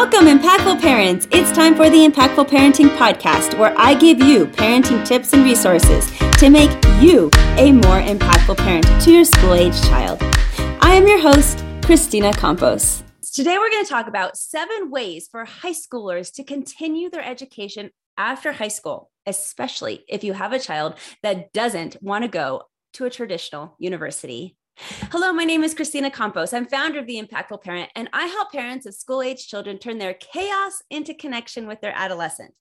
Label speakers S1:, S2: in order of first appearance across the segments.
S1: Welcome, impactful parents. It's time for the Impactful Parenting Podcast, where I give you parenting tips and resources to make you a more impactful parent to your school age child. I am your host, Christina Campos. Today, we're going to talk about seven ways for high schoolers to continue their education after high school, especially if you have a child that doesn't want to go to a traditional university. Hello, my name is Christina Campos. I'm founder of The Impactful Parent, and I help parents of school age children turn their chaos into connection with their adolescent.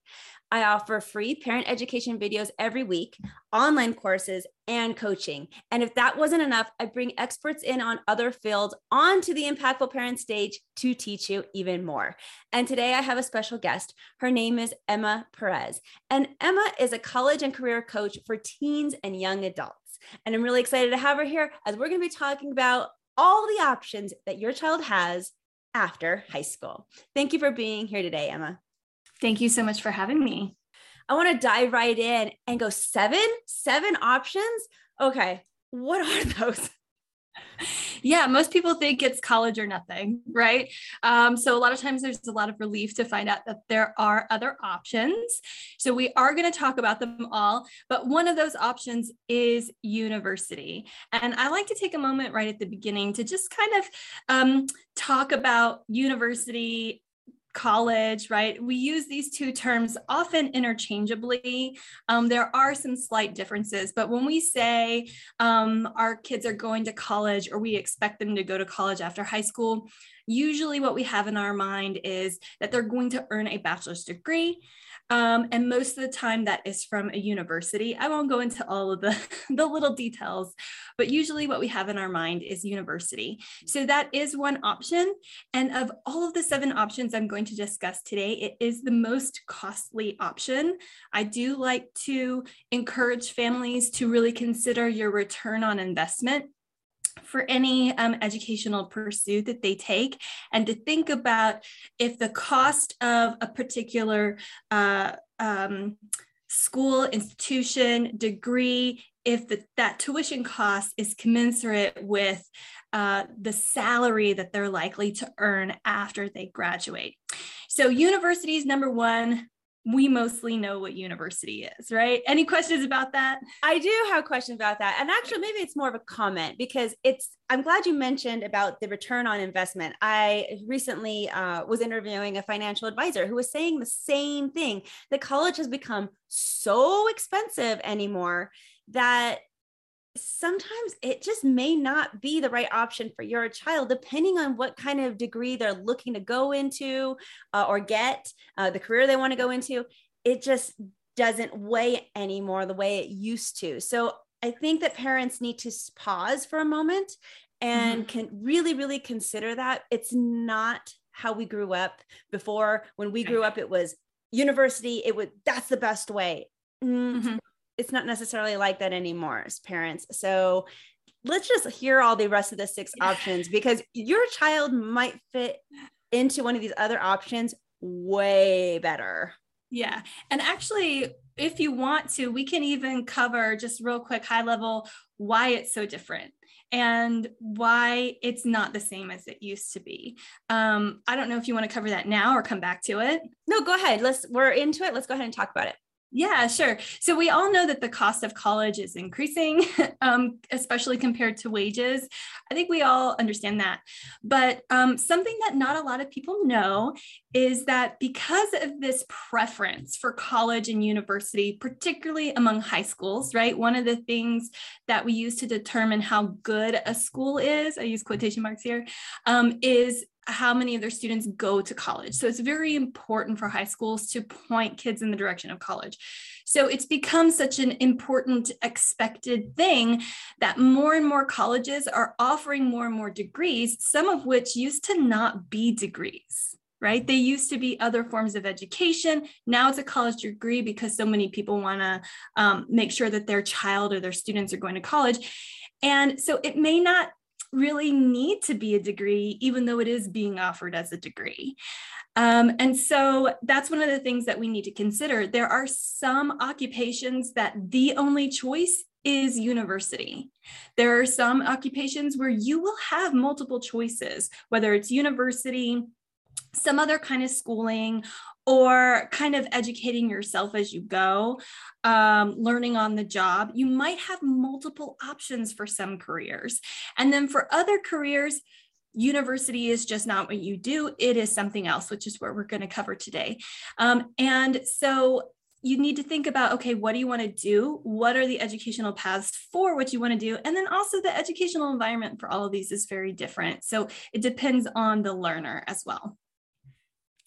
S1: I offer free parent education videos every week, online courses, and coaching. And if that wasn't enough, I bring experts in on other fields onto the Impactful Parent stage to teach you even more. And today I have a special guest. Her name is Emma Perez. And Emma is a college and career coach for teens and young adults. And I'm really excited to have her here as we're going to be talking about all the options that your child has after high school. Thank you for being here today, Emma.
S2: Thank you so much for having me.
S1: I want to dive right in and go seven, seven options. Okay, what are those?
S2: yeah, most people think it's college or nothing, right? Um, so a lot of times there's a lot of relief to find out that there are other options. So we are going to talk about them all, but one of those options is university. And I like to take a moment right at the beginning to just kind of um, talk about university college, right? We use these two terms often interchangeably. Um, there are some slight differences, but when we say um, our kids are going to college or we expect them to go to college after high school, usually what we have in our mind is that they're going to earn a bachelor's degree. Um, and most of the time that is from a university. I won't go into all of the, the little details, but usually what we have in our mind is university. So that is one option. And of all of the seven options I'm going to discuss today, it is the most costly option. I do like to encourage families to really consider your return on investment for any um, educational pursuit that they take and to think about if the cost of a particular uh, um, school, institution, degree, if the, that tuition cost is commensurate with uh, the salary that they're likely to earn after they graduate. So, universities, number one, we mostly know what university is, right? Any questions about that?
S1: I do have questions about that. And actually, maybe it's more of a comment because it's, I'm glad you mentioned about the return on investment. I recently uh, was interviewing a financial advisor who was saying the same thing that college has become so expensive anymore that sometimes it just may not be the right option for your child, depending on what kind of degree they're looking to go into uh, or get, uh, the career they want to go into. It just doesn't weigh anymore the way it used to. So I think that parents need to pause for a moment and mm-hmm. can really, really consider that it's not how we grew up before. When we grew up, it was university, it would that's the best way. Mm, mm-hmm it's not necessarily like that anymore as parents. So let's just hear all the rest of the six options because your child might fit into one of these other options way better.
S2: Yeah. And actually, if you want to, we can even cover just real quick, high level, why it's so different and why it's not the same as it used to be. Um, I don't know if you want to cover that now or come back to it.
S1: No, go ahead. Let's, we're into it. Let's go ahead and talk about it.
S2: Yeah, sure. So we all know that the cost of college is increasing, um, especially compared to wages. I think we all understand that. But um, something that not a lot of people know is that because of this preference for college and university, particularly among high schools, right? One of the things that we use to determine how good a school is, I use quotation marks here, um, is how many of their students go to college. So it's very important for high schools to point kids in the direction of college. So it's become such an important expected thing that more and more colleges are offering more and more degrees, some of which used to not be degrees. Right? They used to be other forms of education. Now it's a college degree because so many people want to um, make sure that their child or their students are going to college. And so it may not really need to be a degree, even though it is being offered as a degree. Um, and so that's one of the things that we need to consider. There are some occupations that the only choice is university. There are some occupations where you will have multiple choices, whether it's university, some other kind of schooling or kind of educating yourself as you go, um, learning on the job, you might have multiple options for some careers. And then for other careers, university is just not what you do, it is something else, which is what we're going to cover today. Um, and so you need to think about okay what do you want to do? What are the educational paths for what you want to do? And then also the educational environment for all of these is very different. So it depends on the learner as well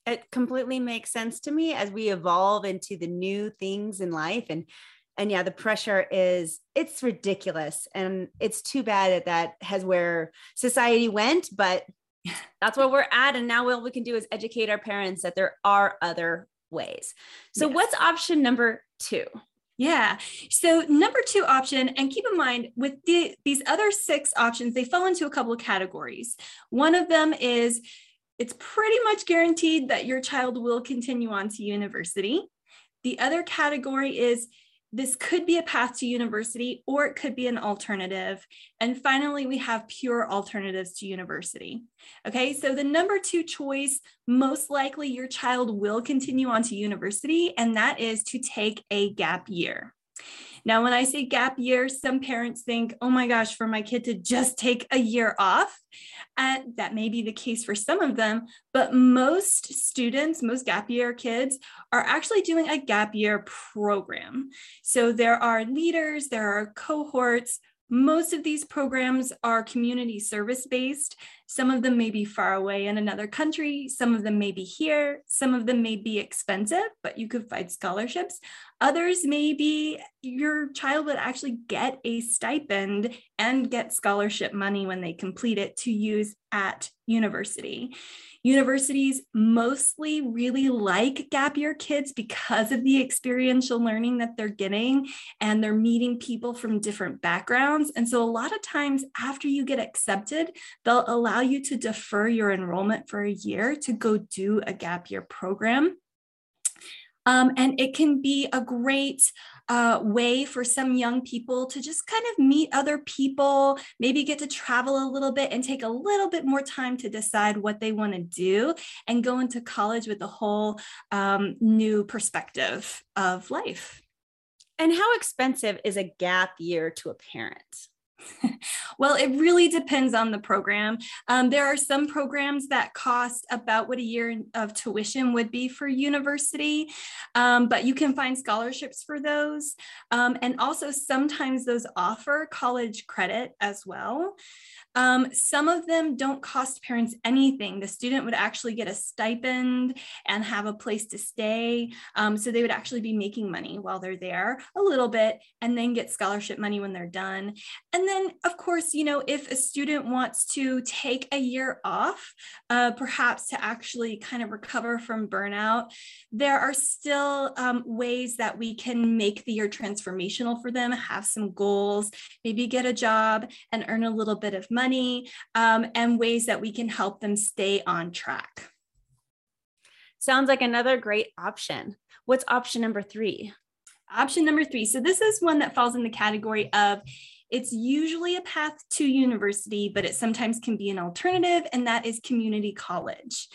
S1: it completely makes sense to me as we evolve into the new things in life and and yeah the pressure is it's ridiculous and it's too bad that that has where society went but that's where we're at and now what we can do is educate our parents that there are other ways so yes. what's option number two
S2: yeah. So number two option, and keep in mind with the, these other six options, they fall into a couple of categories. One of them is it's pretty much guaranteed that your child will continue on to university. The other category is this could be a path to university or it could be an alternative. And finally, we have pure alternatives to university. Okay, so the number two choice, most likely your child will continue on to university, and that is to take a gap year. Now, when I say gap year, some parents think, oh my gosh, for my kid to just take a year off. And that may be the case for some of them, but most students, most gap year kids are actually doing a gap year program. So there are leaders, there are cohorts most of these programs are community service based. Some of them may be far away in another country. Some of them may be here. Some of them may be expensive, but you could find scholarships. Others may be your child would actually get a stipend and get scholarship money when they complete it to use at university. Universities mostly really like gap year kids because of the experiential learning that they're getting and they're meeting people from different backgrounds. And so, a lot of times, after you get accepted, they'll allow you to defer your enrollment for a year to go do a gap year program. Um, and it can be a great uh, way for some young people to just kind of meet other people, maybe get to travel a little bit and take a little bit more time to decide what they want to do and go into college with a whole um, new perspective of life.
S1: And how expensive is a gap year to a parent?
S2: well, it really depends on the program. Um, there are some programs that cost about what a year of tuition would be for university, um, but you can find scholarships for those. Um, and also, sometimes those offer college credit as well. Um, some of them don't cost parents anything. The student would actually get a stipend and have a place to stay. Um, so they would actually be making money while they're there a little bit and then get scholarship money when they're done. And then, of course, you know, if a student wants to take a year off, uh, perhaps to actually kind of recover from burnout, there are still um, ways that we can make the year transformational for them, have some goals, maybe get a job and earn a little bit of money money, um, and ways that we can help them stay on track.
S1: Sounds like another great option. What's option number three?
S2: Option number three. So, this is one that falls in the category of it's usually a path to university, but it sometimes can be an alternative, and that is community college.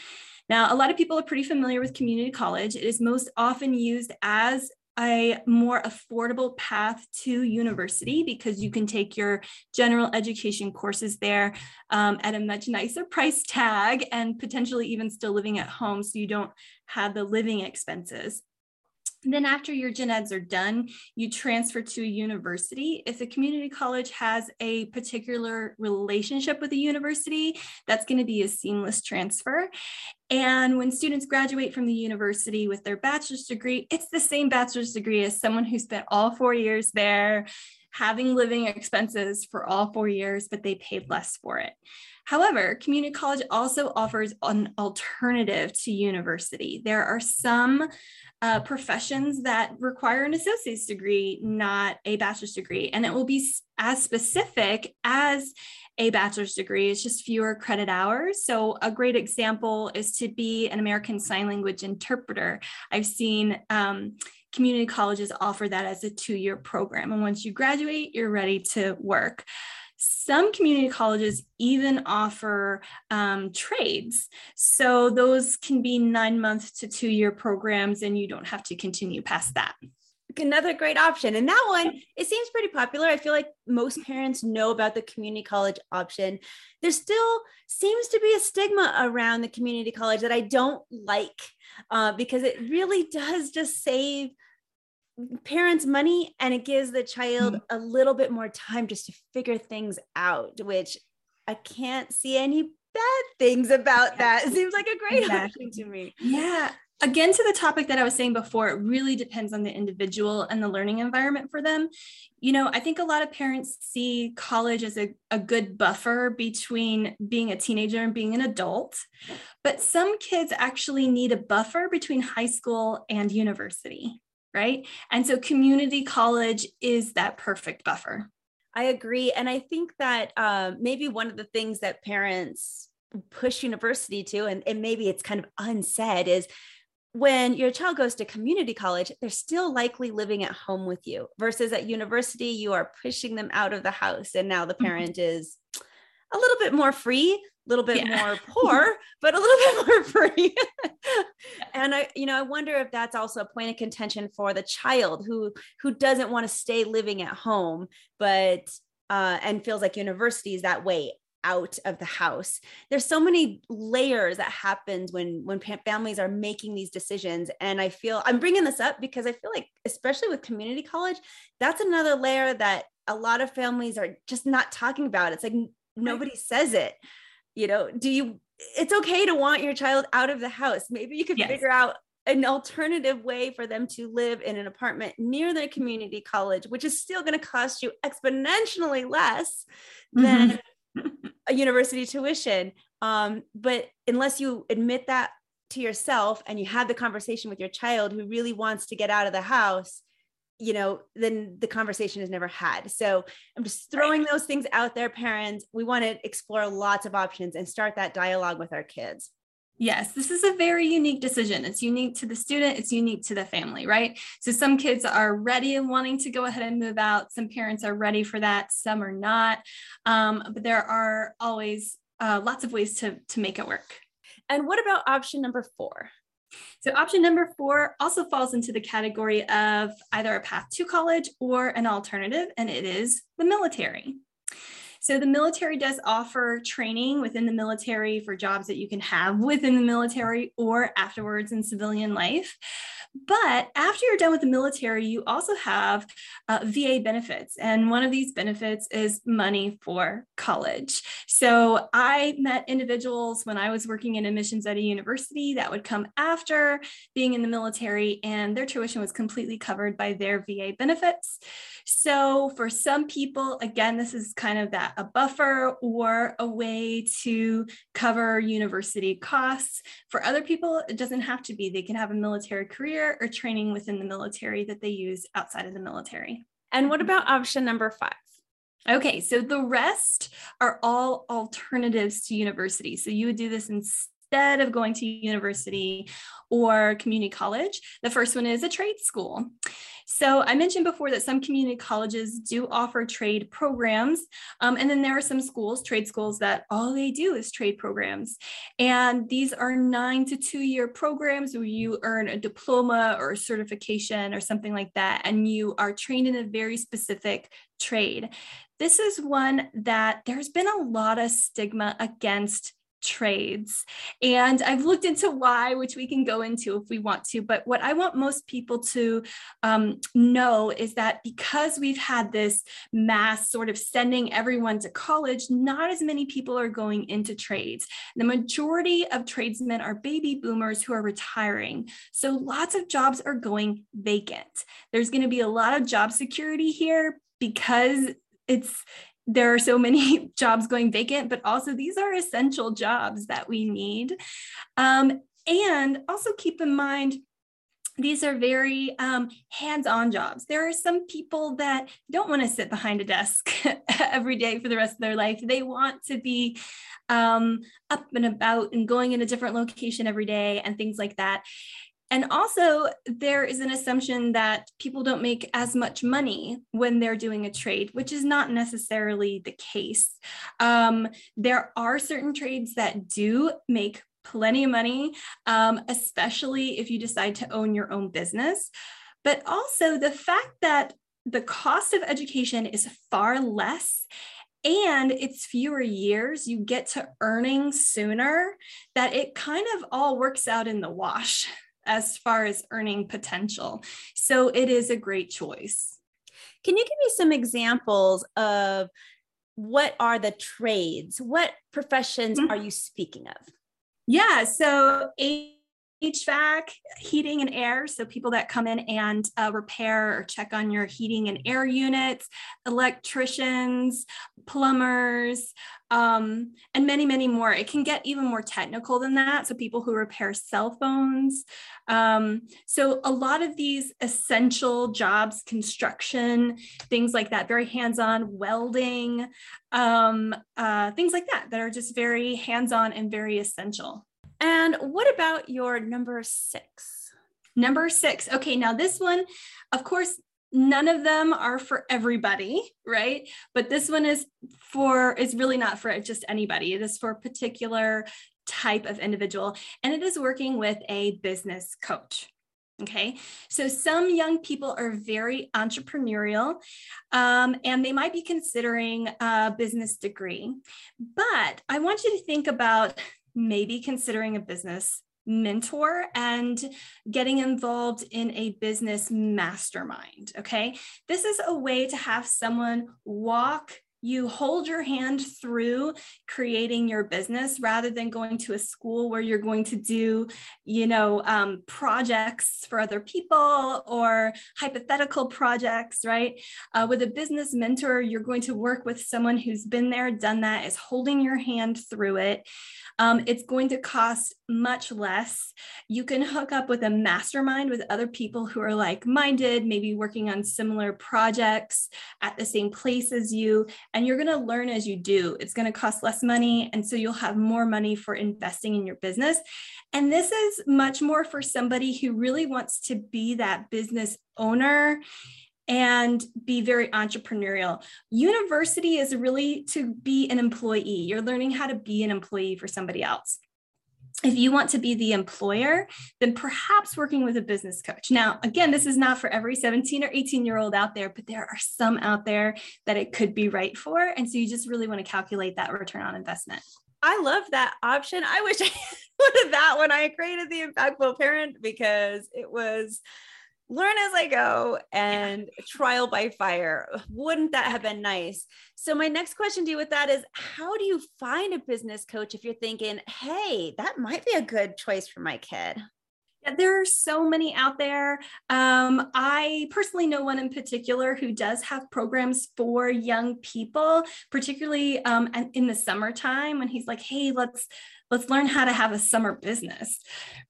S2: Now, a lot of people are pretty familiar with community college. It is most often used as a more affordable path to university because you can take your general education courses there um, at a much nicer price tag and potentially even still living at home so you don't have the living expenses. Then after your gen eds are done, you transfer to a university. If a community college has a particular relationship with a university, that's going to be a seamless transfer. And when students graduate from the university with their bachelor's degree, it's the same bachelor's degree as someone who spent all four years there, having living expenses for all four years, but they paid less for it. However, community college also offers an alternative to university. There are some uh, professions that require an associate's degree, not a bachelor's degree. And it will be as specific as a bachelor's degree. It's just fewer credit hours. So, a great example is to be an American Sign Language interpreter. I've seen um, community colleges offer that as a two year program. And once you graduate, you're ready to work. Some community colleges even offer um, trades. So those can be nine month to two year programs, and you don't have to continue past that
S1: another great option. And that one, it seems pretty popular. I feel like most parents know about the community college option. There still seems to be a stigma around the community college that I don't like uh, because it really does just save parents money and it gives the child mm-hmm. a little bit more time just to figure things out, which I can't see any bad things about that. It seems like a great exactly. option to me.
S2: Yeah again to the topic that i was saying before it really depends on the individual and the learning environment for them you know i think a lot of parents see college as a, a good buffer between being a teenager and being an adult but some kids actually need a buffer between high school and university right and so community college is that perfect buffer
S1: i agree and i think that um, maybe one of the things that parents push university to and, and maybe it's kind of unsaid is when your child goes to community college, they're still likely living at home with you versus at university, you are pushing them out of the house. And now the mm-hmm. parent is a little bit more free, little bit yeah. more poor, but a little bit more free. and I, you know, I wonder if that's also a point of contention for the child who who doesn't want to stay living at home, but uh, and feels like university is that way out of the house there's so many layers that happens when when families are making these decisions and i feel i'm bringing this up because i feel like especially with community college that's another layer that a lot of families are just not talking about it's like nobody says it you know do you it's okay to want your child out of the house maybe you could yes. figure out an alternative way for them to live in an apartment near their community college, which is still going to cost you exponentially less than mm-hmm a university tuition. Um, but unless you admit that to yourself and you have the conversation with your child who really wants to get out of the house, you know, then the conversation is never had. So I'm just throwing those things out there, parents. We want to explore lots of options and start that dialogue with our kids.
S2: Yes, this is a very unique decision. It's unique to the student, it's unique to the family, right? So some kids are ready and wanting to go ahead and move out. Some parents are ready for that, some are not. Um, but there are always uh, lots of ways to, to make it work.
S1: And what about option number four?
S2: So, option number four also falls into the category of either a path to college or an alternative, and it is the military. So the military does offer training within the military for jobs that you can have within the military or afterwards in civilian life. But after you're done with the military, you also have uh, VA benefits. And one of these benefits is money for college. So I met individuals when I was working in admissions at a university that would come after being in the military, and their tuition was completely covered by their VA benefits. So for some people, again, this is kind of that a buffer or a way to cover university costs. For other people, it doesn't have to be. They can have a military career or training within the military that they use outside of the military.
S1: And what about option number five?
S2: Okay, so the rest are all alternatives to university. So you would do this instead of going to university or community college. The first one is a trade school. So I mentioned before that some community colleges do offer trade programs. Um, and then there are some schools, trade schools, that all they do is trade programs. And these are nine to two year programs where you earn a diploma or a certification or something like that. And you are trained in a very specific trade. This is one that there's been a lot of stigma against trades. And I've looked into why, which we can go into if we want to. But what I want most people to um, know is that because we've had this mass sort of sending everyone to college, not as many people are going into trades. The majority of tradesmen are baby boomers who are retiring. So lots of jobs are going vacant. There's going to be a lot of job security here because it's there are so many jobs going vacant, but also these are essential jobs that we need. Um, and also keep in mind, these are very um, hands-on jobs. There are some people that don't want to sit behind a desk every day for the rest of their life. They want to be um, up and about and going in a different location every day and things like that. And also, there is an assumption that people don't make as much money when they're doing a trade, which is not necessarily the case. Um, there are certain trades that do make plenty of money, um, especially if you decide to own your own business. But also, the fact that the cost of education is far less and it's fewer years you get to earning sooner that it kind of all works out in the wash as far as earning potential. So it is a great choice.
S1: Can you give me some examples of what are the trades? What professions mm-hmm. are you speaking of?
S2: Yeah, so HVAC, heating and air. So people that come in and uh, repair or check on your heating and air units, electricians, plumbers, um, and many, many more. It can get even more technical than that. So people who repair cell phones. Um, so a lot of these essential jobs, construction, things like that, very hands-on, welding, um, uh, things like that, that are just very hands-on and very essential.
S1: And what about your number six?
S2: Number six. Okay, now this one, of course, none of them are for everybody, right? But this one is for, is really not for just anybody. It is for a particular type of individual, and it is working with a business coach. Okay, so some young people are very entrepreneurial um, and they might be considering a business degree. But I want you to think about maybe considering a business mentor and getting involved in a business mastermind. Okay. This is a way to have someone walk you hold your hand through creating your business rather than going to a school where you're going to do you know um, projects for other people or hypothetical projects right uh, with a business mentor you're going to work with someone who's been there done that is holding your hand through it um, it's going to cost much less. You can hook up with a mastermind with other people who are like minded, maybe working on similar projects at the same place as you, and you're going to learn as you do. It's going to cost less money. And so you'll have more money for investing in your business. And this is much more for somebody who really wants to be that business owner and be very entrepreneurial. University is really to be an employee. You're learning how to be an employee for somebody else. If you want to be the employer, then perhaps working with a business coach. Now, again, this is not for every 17 or 18 year old out there, but there are some out there that it could be right for. And so you just really want to calculate that return on investment.
S1: I love that option. I wish I would have that when I created the impactful parent because it was learn as I go and trial by fire. Wouldn't that have been nice? So, my next question to you with that is how do you find a business coach if you're thinking, hey, that might be a good choice for my kid?
S2: Yeah, there are so many out there. Um, I personally know one in particular who does have programs for young people, particularly um, in the summertime when he's like, hey, let's let's learn how to have a summer business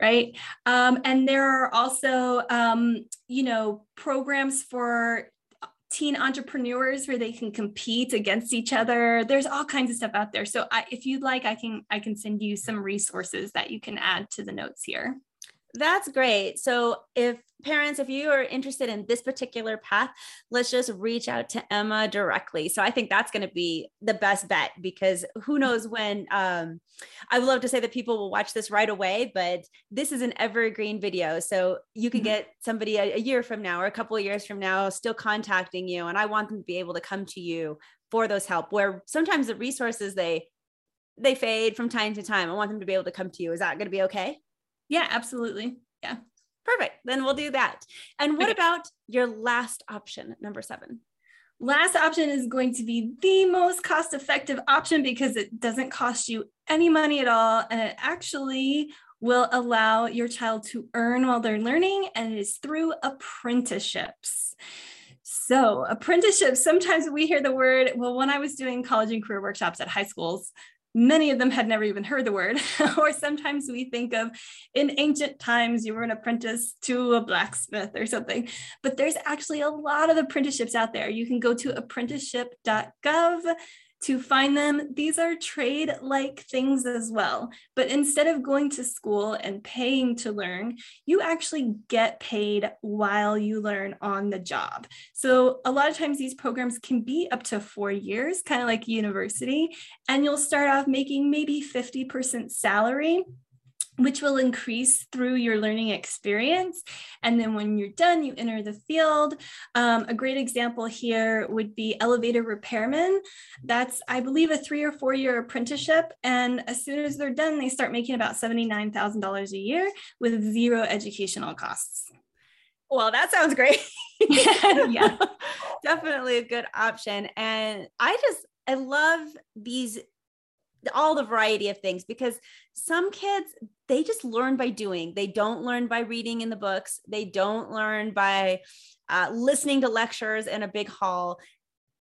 S2: right? Um, and there are also um, you know programs for teen entrepreneurs where they can compete against each other. There's all kinds of stuff out there. So I, if you'd like i can i can send you some resources that you can add to the notes here
S1: that's great. So, if parents, if you are interested in this particular path, let's just reach out to Emma directly. So, I think that's going to be the best bet because who knows when. Um, I would love to say that people will watch this right away, but this is an evergreen video. So, you can mm-hmm. get somebody a, a year from now or a couple of years from now still contacting you. And I want them to be able to come to you for those help where sometimes the resources they they fade from time to time. I want them to be able to come to you. Is that going to be okay?
S2: Yeah, absolutely. Yeah.
S1: Perfect. Then we'll do that. And what okay. about your last option, number seven?
S2: Last option is going to be the most cost effective option because it doesn't cost you any money at all. And it actually will allow your child to earn while they're learning, and it is through apprenticeships. So, apprenticeships, sometimes we hear the word, well, when I was doing college and career workshops at high schools, many of them had never even heard the word. or sometimes we think of in ancient times, you were an apprentice to a blacksmith or something. But there's actually a lot of apprenticeships out there. You can go to apprenticeship.gov to find them. These are trade like things as well. But instead of going to school and paying to learn, you actually get paid while you learn on the job. So a lot of times these programs can be up to four years, kind of like university, and you'll start off making maybe 50% salary which will increase through your learning experience. And then when you're done, you enter the field. Um, a great example here would be elevator repairman. That's, I believe, a three or four year apprenticeship. And as soon as they're done, they start making about $79,000 a year with zero educational costs.
S1: Well, that sounds great. yeah, definitely a good option. And I just, I love these all the variety of things because some kids they just learn by doing. They don't learn by reading in the books. They don't learn by uh, listening to lectures in a big hall.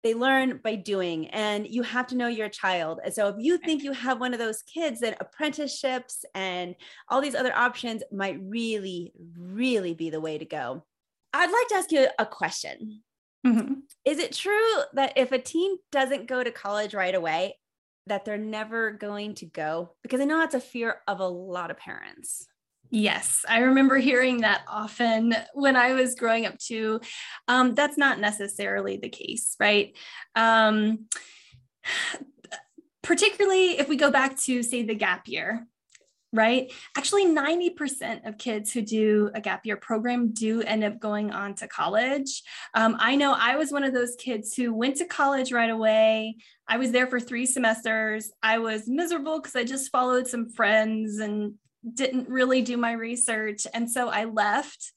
S1: They learn by doing and you have to know your child. And so if you think you have one of those kids then apprenticeships and all these other options might really really be the way to go i'd like to ask you a question. Mm-hmm. is it true that if a teen doesn't go to college right away that they're never going to go? Because I know that's a fear of a lot of parents.
S2: Yes, I remember hearing that often when I was growing up too. Um, that's not necessarily the case, right? Um, particularly if we go back to, say, the gap year, right? Actually, 90% of kids who do a gap year program do end up going on to college. Um, I know I was one of those kids who went to college right away. I was there for three semesters. I was miserable because I just followed some friends and didn't really do my research. And so I left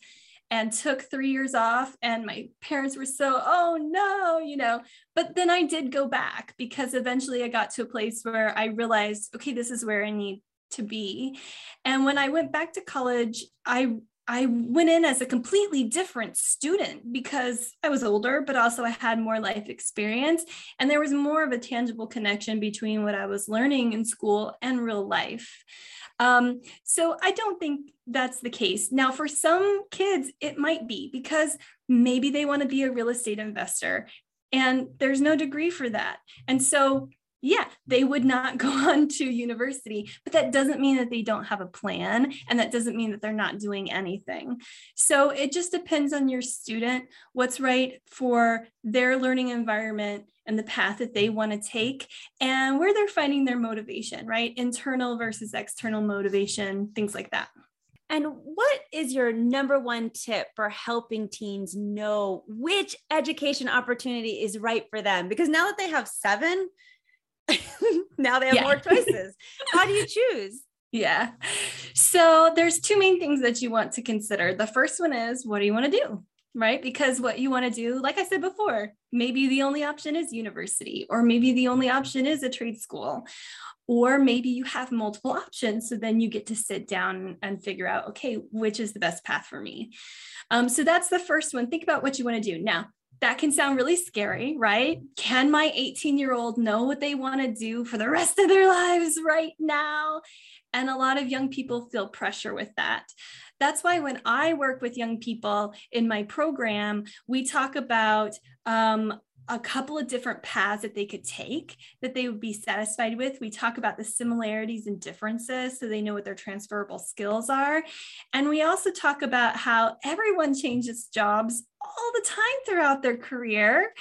S2: and took three years off and my parents were so oh no you know but then i did go back because eventually i got to a place where i realized okay this is where i need to be. And when I went back to college, I I went in as a completely different student because I was older, but also I had more life experience. And there was more of a tangible connection between what I was learning in school and real life. Um, so I don't think that's the case. Now, for some kids, it might be because maybe they want to be a real estate investor and there's no degree for that. And so yeah, they would not go on to university, but that doesn't mean that they don't have a plan. And that doesn't mean that they're not doing anything. So it just depends on your student, what's right for their learning environment and the path that they want to take and where they're finding their motivation, right? Internal versus external motivation, things like that.
S1: And what is your number one tip for helping teens know which education opportunity is right for them? Because now that they have seven, now they have yeah. more choices. How do you choose?
S2: Yeah. So there's two main things that you want to consider. The first one is what do you want to do? Right? Because what you want to do, like I said before, maybe the only option is university, or maybe the only option is a trade school, or maybe you have multiple options. So then you get to sit down and figure out, okay, which is the best path for me. Um, so that's the first one. Think about what you want to do. Now, that can sound really scary, right? Can my 18 year old know what they want to do for the rest of their lives right now? And a lot of young people feel pressure with that. That's why when I work with young people in my program, we talk about um, a couple of different paths that they could take that they would be satisfied with. We talk about the similarities and differences so they know what their transferable skills are. And we also talk about how everyone changes jobs all the time throughout their career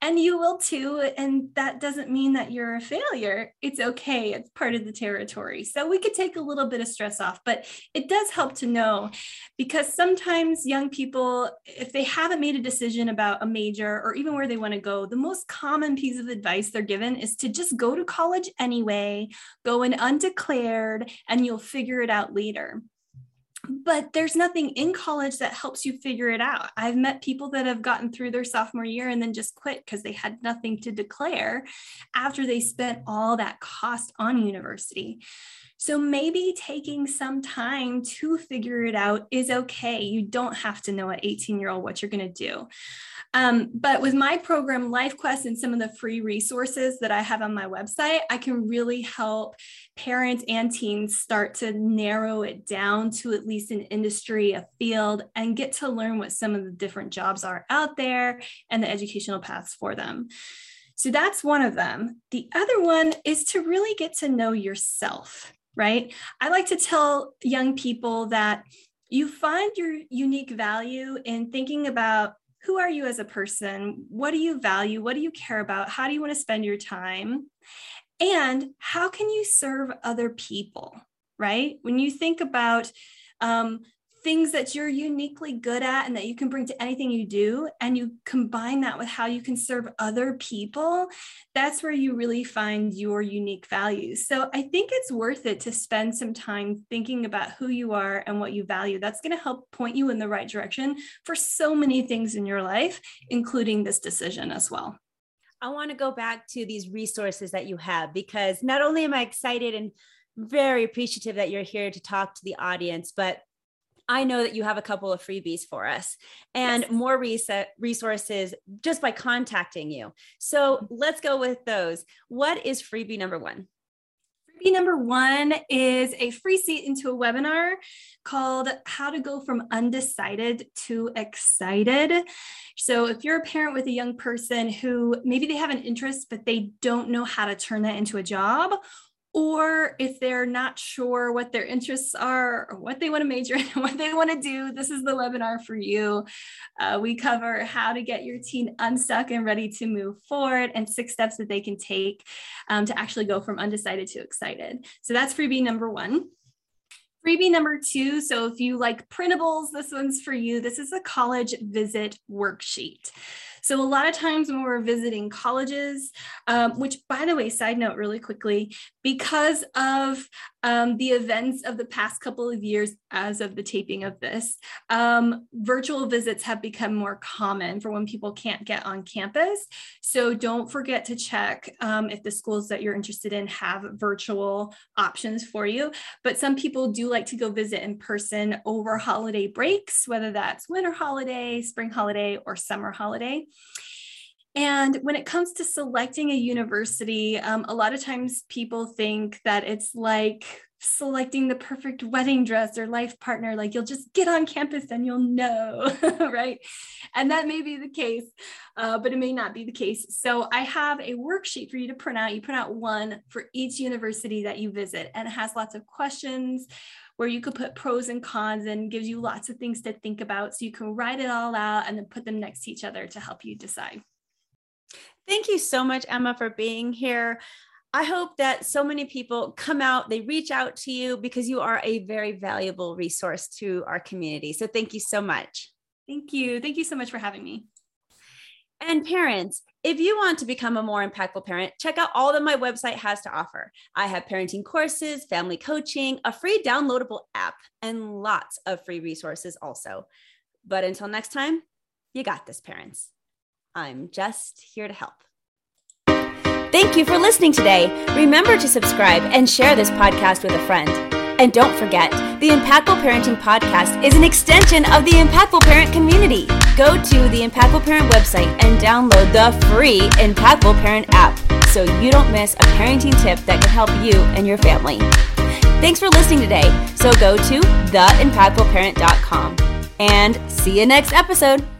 S2: and you will too and that doesn't mean that you're a failure. It's okay it's part of the territory. So we could take a little bit of stress off but it does help to know because sometimes young people if they haven't made a decision about a major or even where they want to go the most common piece of advice they're given is to just go to college anyway go in undeclared and you'll figure it out later but there's nothing in college that helps you figure it out. I've met people that have gotten through their sophomore year and then just quit because they had nothing to declare after they spent all that cost on university. So maybe taking some time to figure it out is okay. You don't have to know at 18 year old what you're going to do. Um, but with my program, LifeQuest, and some of the free resources that I have on my website, I can really help parents and teens start to narrow it down to at least an industry, a field, and get to learn what some of the different jobs are out there and the educational paths for them. So that's one of them. The other one is to really get to know yourself, right? I like to tell young people that you find your unique value in thinking about who are you as a person? What do you value? What do you care about? How do you want to spend your time? And how can you serve other people, right? When you think about um, things that you're uniquely good at and that you can bring to anything you do and you combine that with how you can serve other people that's where you really find your unique values. So i think it's worth it to spend some time thinking about who you are and what you value. That's going to help point you in the right direction for so many things in your life including this decision as well.
S1: I want to go back to these resources that you have because not only am i excited and very appreciative that you're here to talk to the audience but I know that you have a couple of freebies for us and yes. more resources just by contacting you. So mm-hmm. let's go with those. What is freebie number one?
S2: Freebie number one is a free seat into a webinar called How to Go from Undecided to Excited. So, if you're a parent with a young person who maybe they have an interest, but they don't know how to turn that into a job, or if they're not sure what their interests are or what they want to major in what they want to do this is the webinar for you uh, we cover how to get your teen unstuck and ready to move forward and six steps that they can take um, to actually go from undecided to excited so that's freebie number one Freebie number two. So, if you like printables, this one's for you. This is a college visit worksheet. So, a lot of times when we're visiting colleges, um, which by the way, side note really quickly, because of um, the events of the past couple of years, as of the taping of this, um, virtual visits have become more common for when people can't get on campus. So, don't forget to check um, if the schools that you're interested in have virtual options for you. But some people do like to go visit in person over holiday breaks, whether that's winter holiday, spring holiday, or summer holiday. And when it comes to selecting a university, um, a lot of times people think that it's like selecting the perfect wedding dress or life partner. Like you'll just get on campus and you'll know, right? And that may be the case, uh, but it may not be the case. So I have a worksheet for you to print out. You print out one for each university that you visit, and it has lots of questions where you could put pros and cons and gives you lots of things to think about. So you can write it all out and then put them next to each other to help you decide.
S1: Thank you so much, Emma, for being here. I hope that so many people come out, they reach out to you because you are a very valuable resource to our community. So thank you so much.
S2: Thank you. Thank you so much for having me.
S1: And parents, if you want to become a more impactful parent, check out all that my website has to offer. I have parenting courses, family coaching, a free downloadable app, and lots of free resources also. But until next time, you got this, parents. I'm just here to help. Thank you for listening today. Remember to subscribe and share this podcast with a friend. And don't forget, the Impactful Parenting Podcast is an extension of the Impactful Parent community. Go to the Impactful Parent website and download the free Impactful Parent app so you don't miss a parenting tip that can help you and your family. Thanks for listening today. So go to theimpactfulparent.com and see you next episode.